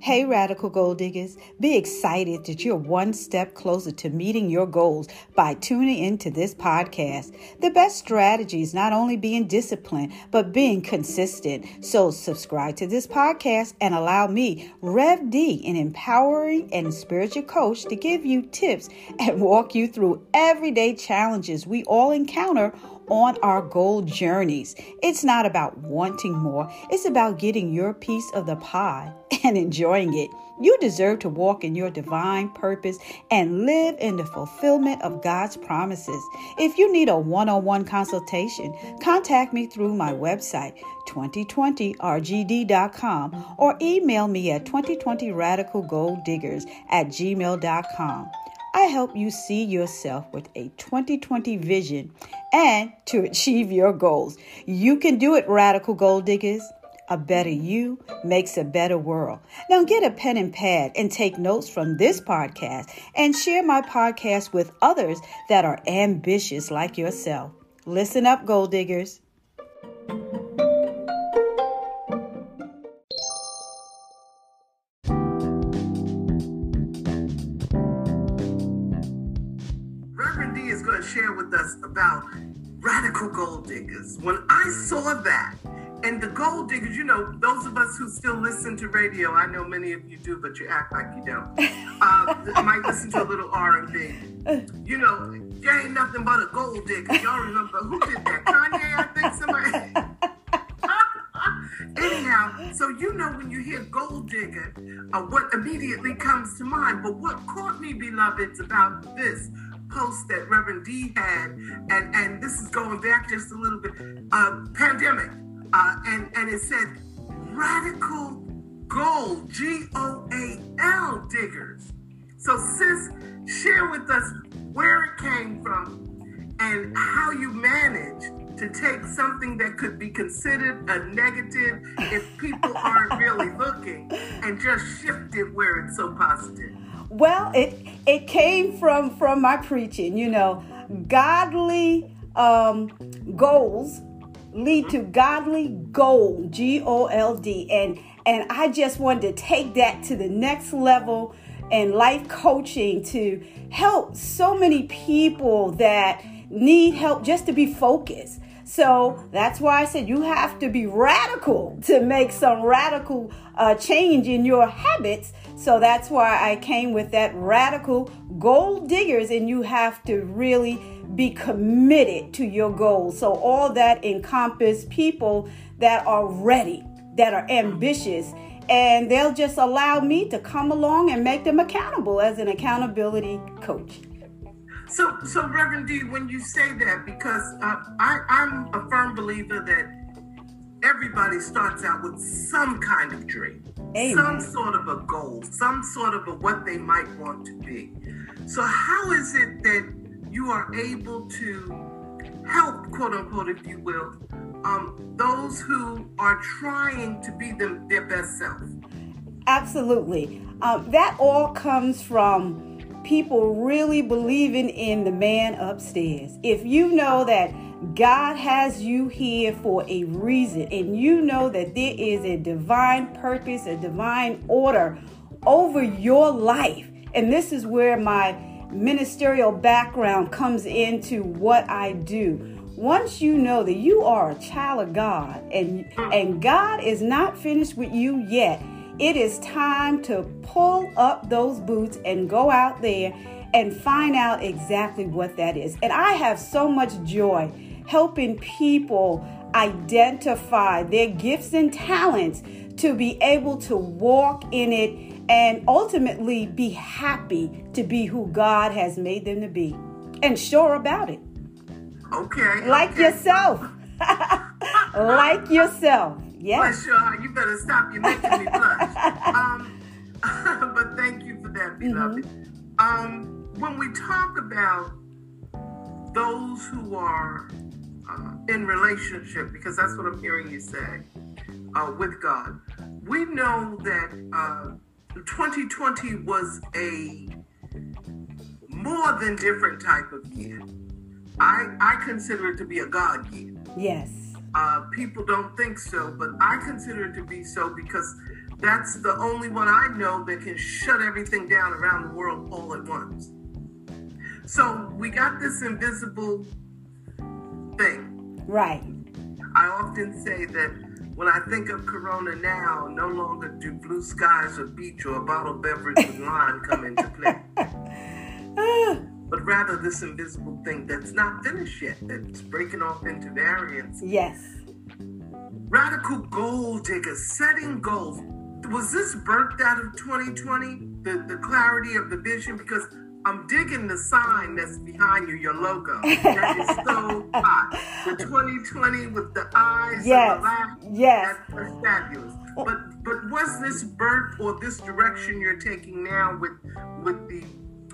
Hey, Radical Goal Diggers, be excited that you're one step closer to meeting your goals by tuning into this podcast. The best strategy is not only being disciplined, but being consistent. So, subscribe to this podcast and allow me, Rev D, an empowering and spiritual coach, to give you tips and walk you through everyday challenges we all encounter on our goal journeys. It's not about wanting more, it's about getting your piece of the pie and enjoying it. You deserve to walk in your divine purpose and live in the fulfillment of God's promises. If you need a one on one consultation, contact me through my website, 2020rgd.com, or email me at 2020radicalgoaldiggers at gmail.com. I help you see yourself with a 2020 vision and to achieve your goals. You can do it, radical gold diggers. A better you makes a better world. Now get a pen and pad and take notes from this podcast and share my podcast with others that are ambitious like yourself. Listen up, gold diggers. Share with us about radical gold diggers. When I saw that, and the gold diggers, you know, those of us who still listen to radio, I know many of you do, but you act like you don't. Uh, might listen to a little R and B. You know, you ain't nothing but a gold digger. Y'all remember who did that? Kanye, I think somebody. Anyhow, so you know when you hear gold digger, uh, what immediately comes to mind. But what caught me, beloveds, about this post that Reverend D had, and and this is going back just a little bit, uh, pandemic, uh, and and it said radical gold, G O A L diggers. So sis, share with us where it came from and how you managed to take something that could be considered a negative if people aren't really looking and just shift it where it's so positive. Well, it it came from from my preaching. You know, godly um, goals lead to godly gold. G O L D. And and I just wanted to take that to the next level and life coaching to help so many people that need help just to be focused. So that's why I said you have to be radical to make some radical uh, change in your habits. So that's why I came with that radical gold diggers, and you have to really be committed to your goals. So all that encompass people that are ready, that are ambitious, and they'll just allow me to come along and make them accountable as an accountability coach. So, so Reverend D, when you say that, because uh, I, I'm a firm believer that everybody starts out with some kind of dream, Amen. some sort of a goal, some sort of a what they might want to be. So, how is it that you are able to help, quote unquote, if you will, um, those who are trying to be them, their best self? Absolutely. Um, that all comes from people really believing in the man upstairs. If you know that God has you here for a reason, and you know that there is a divine purpose, a divine order over your life, and this is where my ministerial background comes into what I do. Once you know that you are a child of God and and God is not finished with you yet, it is time to pull up those boots and go out there and find out exactly what that is. And I have so much joy helping people identify their gifts and talents to be able to walk in it and ultimately be happy to be who God has made them to be and sure about it. Okay. Like okay. yourself. like yourself. Yeah. Bless your heart. You better stop. You're making me blush. um, but thank you for that, beloved. Mm-hmm. Um, when we talk about those who are uh, in relationship, because that's what I'm hearing you say, uh, with God, we know that uh, 2020 was a more than different type of year. I, I consider it to be a God year. Yes. Uh, people don't think so, but I consider it to be so because That's the only one I know that can shut everything down around the world all at once. So we got this invisible thing. Right. I often say that when I think of Corona now, no longer do blue skies or beach or a bottled beverage with lime come into play. but rather this invisible thing that's not finished yet, that's breaking off into variants. Yes. Radical goal diggers, setting goals. Was this birthed out of 2020? The, the clarity of the vision? Because I'm digging the sign that's behind you, your logo. That is so hot. The 2020 with the eyes yes. and the laugh. Yes. That's, fabulous. But but was this birth or this direction you're taking now with with the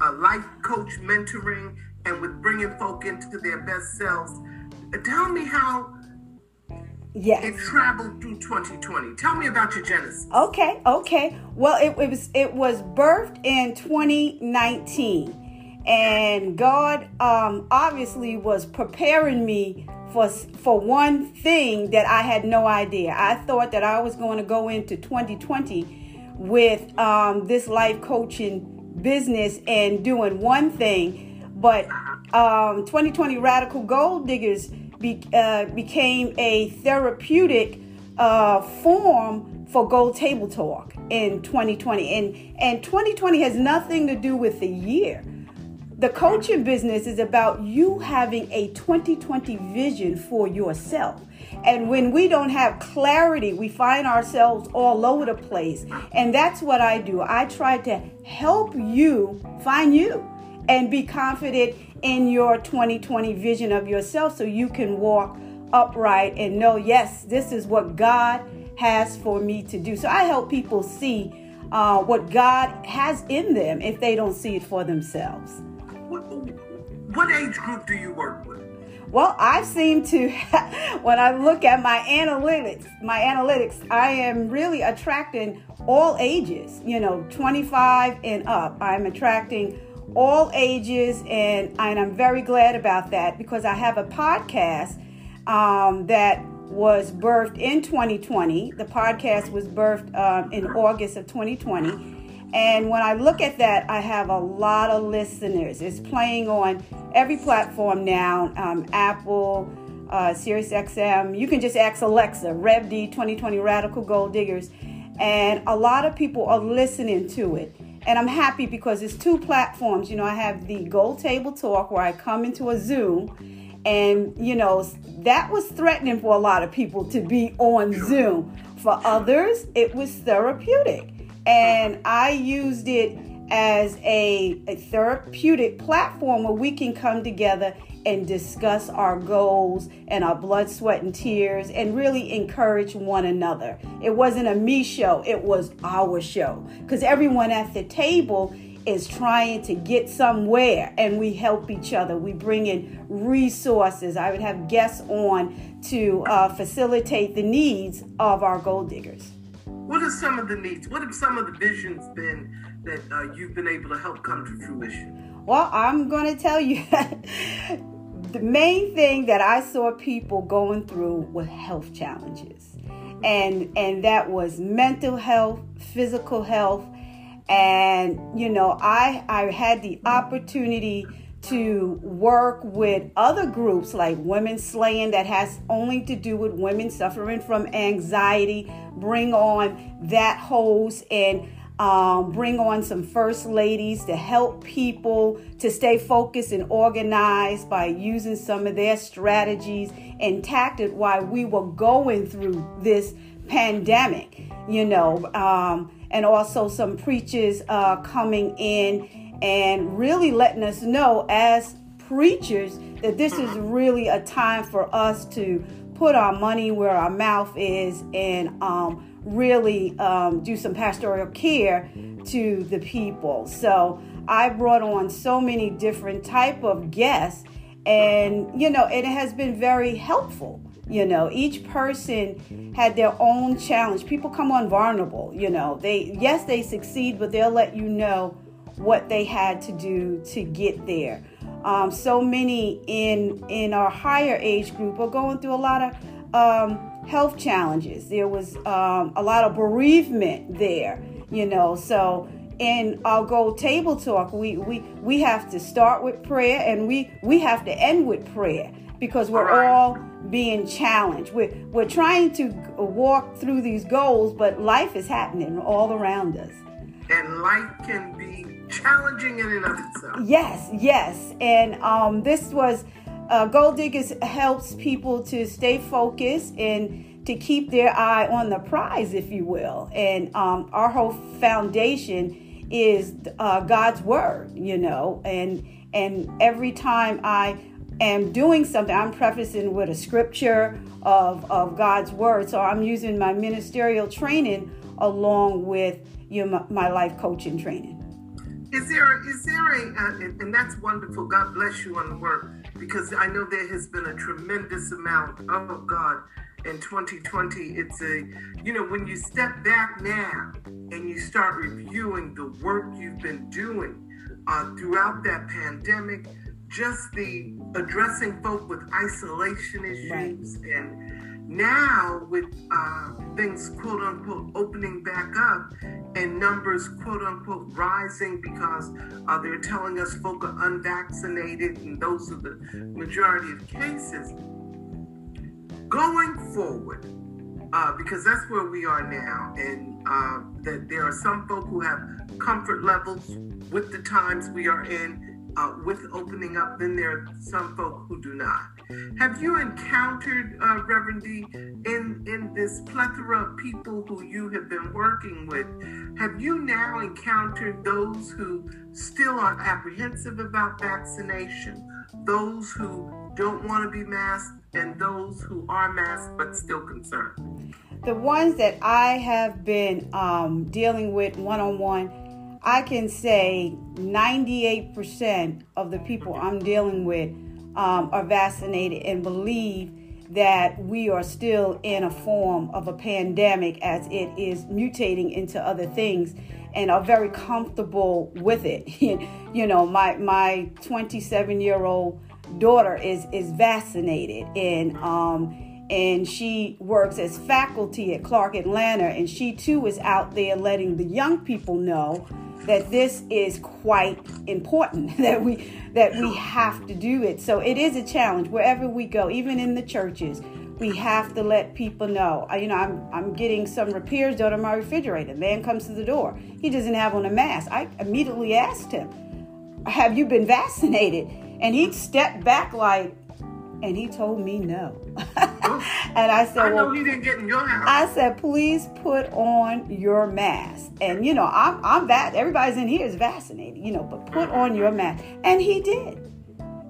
uh, life coach mentoring and with bringing folk into their best selves? Tell me how Yes. It traveled through 2020. Tell me about your genesis. Okay, okay. Well, it, it was it was birthed in 2019, and God um, obviously was preparing me for for one thing that I had no idea. I thought that I was going to go into 2020 with um, this life coaching business and doing one thing, but um, 2020 Radical Goal Diggers be, uh, became a therapeutic uh, form for Gold Table Talk in 2020. And, and 2020 has nothing to do with the year. The coaching business is about you having a 2020 vision for yourself. And when we don't have clarity, we find ourselves all over the place. And that's what I do. I try to help you find you and be confident in your 2020 vision of yourself so you can walk upright and know, yes, this is what God has for me to do. So I help people see uh, what God has in them if they don't see it for themselves. What, what age group do you work with? Well, I seem to, when I look at my analytics, my analytics, I am really attracting all ages, you know, 25 and up. I'm attracting all ages, and, and I'm very glad about that because I have a podcast um, that was birthed in 2020. The podcast was birthed um, in August of 2020. And when I look at that, I have a lot of listeners. It's playing on every platform now um, Apple, uh, Sirius XM. You can just ask Alexa, RevD 2020 Radical Goal Diggers. And a lot of people are listening to it. And I'm happy because it's two platforms. You know, I have the Gold Table Talk where I come into a Zoom, and you know, that was threatening for a lot of people to be on Zoom. For others, it was therapeutic. And I used it as a, a therapeutic platform where we can come together and discuss our goals and our blood, sweat, and tears and really encourage one another. It wasn't a me show, it was our show because everyone at the table is trying to get somewhere and we help each other. We bring in resources. I would have guests on to uh, facilitate the needs of our gold diggers. What are some of the needs? What have some of the visions been that uh, you've been able to help come to fruition? Well, I'm going to tell you the main thing that I saw people going through was health challenges. And and that was mental health, physical health, and you know, I I had the opportunity to work with other groups like Women Slaying that has only to do with women suffering from anxiety, bring on that host and um, bring on some first ladies to help people to stay focused and organized by using some of their strategies and tactics while we were going through this pandemic, you know, um, and also some preachers uh, coming in and really letting us know as preachers that this is really a time for us to put our money where our mouth is and um, really um, do some pastoral care to the people. So I brought on so many different type of guests, and you know, it has been very helpful. You know, each person had their own challenge. People come on vulnerable. You know, they yes they succeed, but they'll let you know what they had to do to get there. Um, so many in in our higher age group are going through a lot of um, health challenges. There was um, a lot of bereavement there, you know. So in our gold table talk, we we we have to start with prayer and we we have to end with prayer because we're all being challenged. We're we're trying to walk through these goals, but life is happening all around us. And life can be challenging in and of itself. Yes, yes. And um, this was uh, Gold Diggers helps people to stay focused and to keep their eye on the prize, if you will. And um, our whole foundation is uh, God's word, you know. And and every time I am doing something, I'm prefacing with a scripture of of God's word. So I'm using my ministerial training along with you know, my, life coaching training. Is there is there a uh, and, and that's wonderful. God bless you on the work because I know there has been a tremendous amount. Oh God, in 2020, it's a you know when you step back now and you start reviewing the work you've been doing uh, throughout that pandemic, just the addressing folk with isolation issues and now with uh, things quote unquote opening back up and numbers quote unquote rising because uh, they're telling us folk are unvaccinated and those are the majority of cases. Going forward uh, because that's where we are now and uh, that there are some folk who have comfort levels with the times we are in uh, with opening up then there are some folk who do not. Have you encountered uh, reverend d in in this plethora of people who you have been working with? Have you now encountered those who still are apprehensive about vaccination those who don't want to be masked and those who are masked but still concerned? The ones that I have been um, dealing with one on one, I can say 98% of the people I'm dealing with um, are vaccinated and believe that we are still in a form of a pandemic as it is mutating into other things and are very comfortable with it. you know, my my 27 year old daughter is is vaccinated and um and she works as faculty at Clark Atlanta, and she too is out there letting the young people know that this is quite important that we that we have to do it. So it is a challenge wherever we go, even in the churches. We have to let people know. You know, I'm I'm getting some repairs done on my refrigerator. Man comes to the door. He doesn't have on a mask. I immediately asked him, "Have you been vaccinated?" And he stepped back like, and he told me no. and I said, I know well, he didn't get in your house. I said, please put on your mask. And you know, I'm I'm vac. Everybody's in here is vaccinated, you know, but put uh-huh. on your mask. And he did.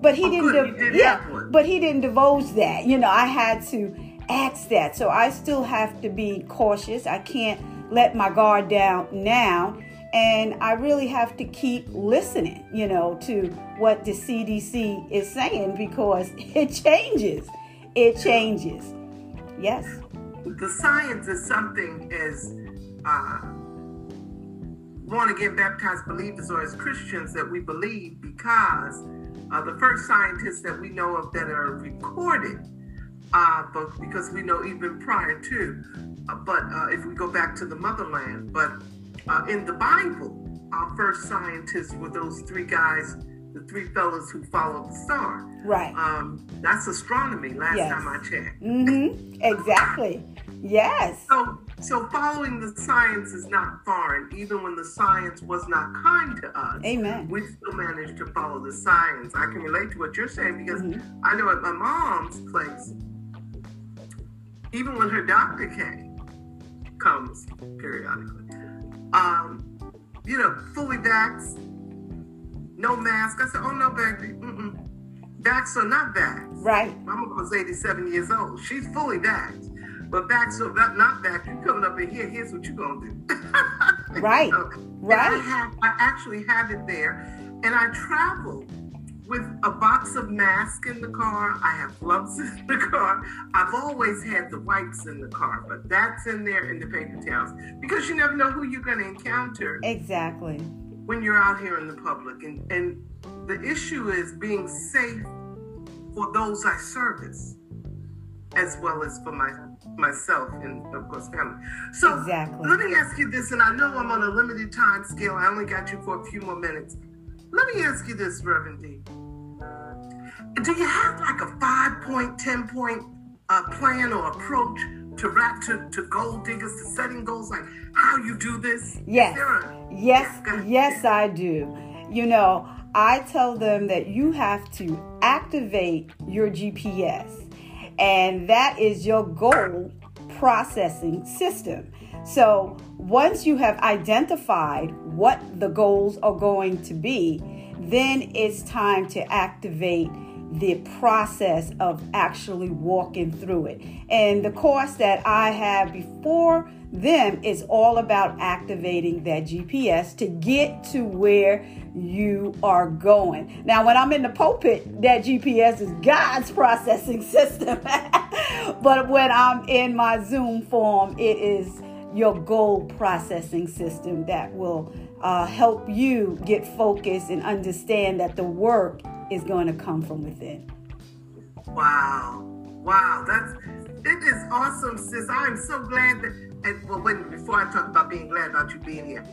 But he Oh, didn't. He did yeah, but he didn't divulge that. You know, I had to ask that. So I still have to be cautious. I can't let my guard down now. And I really have to keep listening, you know, to what the CDC is saying because it changes. It changes. Yes. the science is something as uh, born again baptized believers or as Christians that we believe because uh, the first scientists that we know of that are recorded, uh, but because we know even prior to, uh, but uh, if we go back to the motherland, but uh, in the Bible, our first scientists were those three guys, the three fellows who followed the star. Right. Um, that's astronomy. Last Yes. time I checked. Mm-hmm. Exactly. Yes. So, so following the science is not foreign, even when the science was not kind to us. Amen. We still managed to follow the science. I can relate to what you're saying because Mhm. I know at my mom's place, even when her doctor came, comes periodically, um, you know, fully vaxxed, no mask. I said, oh no, baby, mm-mm. Vaxxed or not vaxxed. Right. My mom was 87 years old. She's fully vaxxed. But vaxxed or not, not vaxxed, you coming up in here, here's what you're going to do. Right. And Right. I, have, I actually have it there. And I travel with a box of masks in the car. I have gloves in the car. I've always had the wipes in the car, but that's in there in the paper towels because you never know who you're going to encounter Exactly. when you're out here in the public. And, and the issue is being safe for those I service, as well as for my myself and of course family. So exactly. let me ask you this, and I know I'm on a limited time scale. I only got you for a few more minutes. Let me ask you this, Reverend D. Do you have like a five point, ten point uh, plan or approach to rap to, to gold diggers, to setting goals, like how you do this? Yes. A, yes, yeah, yes, I do. You know, I tell them that you have to activate your GPS, and that is your goal processing system. So once you have identified what the goals are going to be, then it's time to activate the process of actually walking through it. And the course that I have before them is all about activating that GPS to get to where you are going. Now, when I'm in the pulpit, that GPS is God's processing system. but when I'm in my Zoom form, it is your goal processing system that will uh, help you get focused and understand that the work is going to come from within. Wow. Wow. That's it is awesome, sis. I'm so glad that and well wait before I talk about being glad about you being here.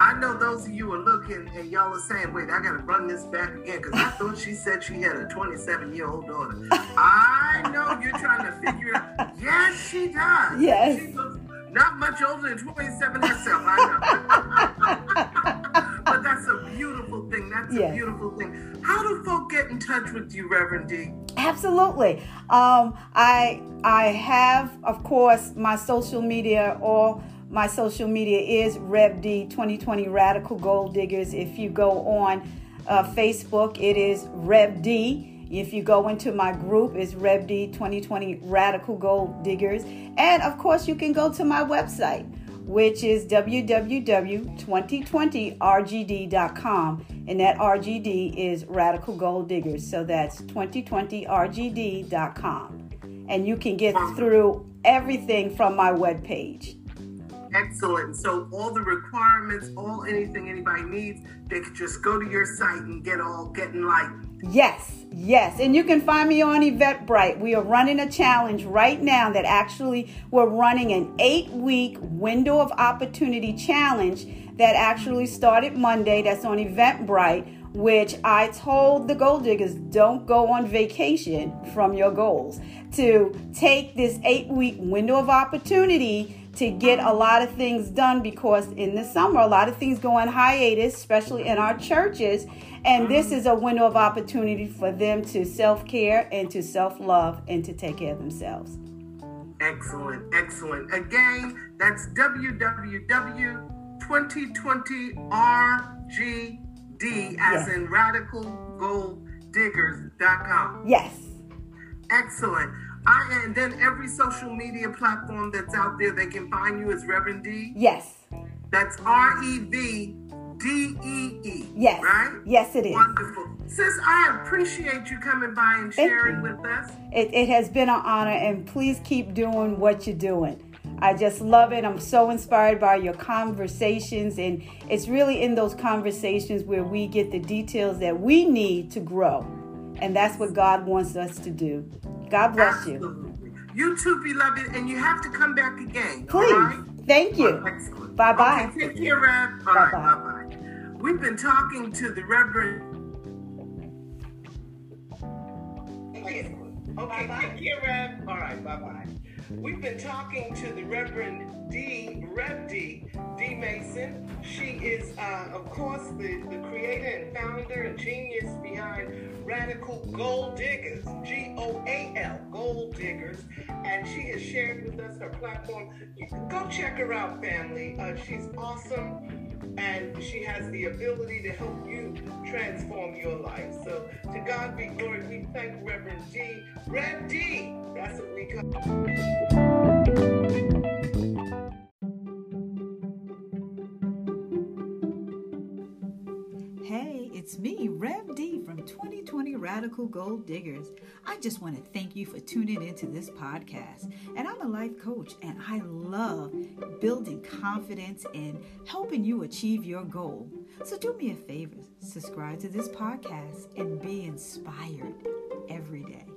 I know those of you are looking and y'all are saying, wait, I gotta run this back again because I thought she said she had a 27 year old daughter. I know you're trying to figure out. Yes, she does. Yes. She not much older than 27 herself. I know. but that's a beautiful thing. That's a beautiful thing. How do folk get in touch with you, Reverend D? Absolutely. Um, I I have, of course, my social media. All my social media is RevD 2020 Radical Goal Diggers. If you go on uh, Facebook, it is RevD. If you go into my group, it's RevD 2020 Radical Goal Diggers. And of course, you can go to my website, which is www.2020rgd.com. And that RGD is Radical Goal Diggers. So that's 2020rgd.com. And you can get through everything from my webpage. Excellent. So all the requirements, all anything anybody needs, they could just go to your site and get all get enlightened. Yes, yes. And you can find me on Eventbrite. We are running a challenge right now that actually we're running an eight week window of opportunity challenge that actually started Monday. That's on Eventbrite which I told the gold diggers don't go on vacation from your goals, to take this eight week window of opportunity to get a lot of things done because in the summer, a lot of things go on hiatus, especially in our churches. And this is a window of opportunity for them to self care and to self love and to take care of themselves. Excellent, excellent. Again, that's www.2020rgd as yes. in radicalgoaldiggers.com. Yes. Excellent. I and then every social media platform that's out there, they can find you as Reverend D. Yes. That's R E V D E E. Yes. Right? Yes, it is. Wonderful. Sis, I appreciate you coming by and sharing with us. It, it has been an honor, and please keep doing what you're doing. I just love it. I'm so inspired by your conversations, and it's really in those conversations where we get the details that we need to grow. And that's what God wants us to do. God bless Absolutely. you. You too, beloved, and you have to come back again. Please. Thank you. Excellent. Bye bye. Okay, take care, Rev. All right, bye bye. We've been talking to the Reverend. Okay, take care, Rev. All right, bye bye. We've been talking to the Reverend D, Rev D, D Mason. She is, uh, of course, the, the creator and founder and genius behind Radical Goal Diggers, G O A L, Gold Diggers. And she has shared with us her platform. You can go check her out, family. Uh, she's awesome and she has the ability to help you transform your life. So to God be glory. Thank Reverend D. Rev D. That's what we call. Hey, it's me, Rev D from 2020 Radical Goal Diggers. I just want to thank you for tuning into this podcast. And I'm a life coach, and I love building confidence and helping you achieve your goal. So do me a favor subscribe to this podcast and be inspired every day.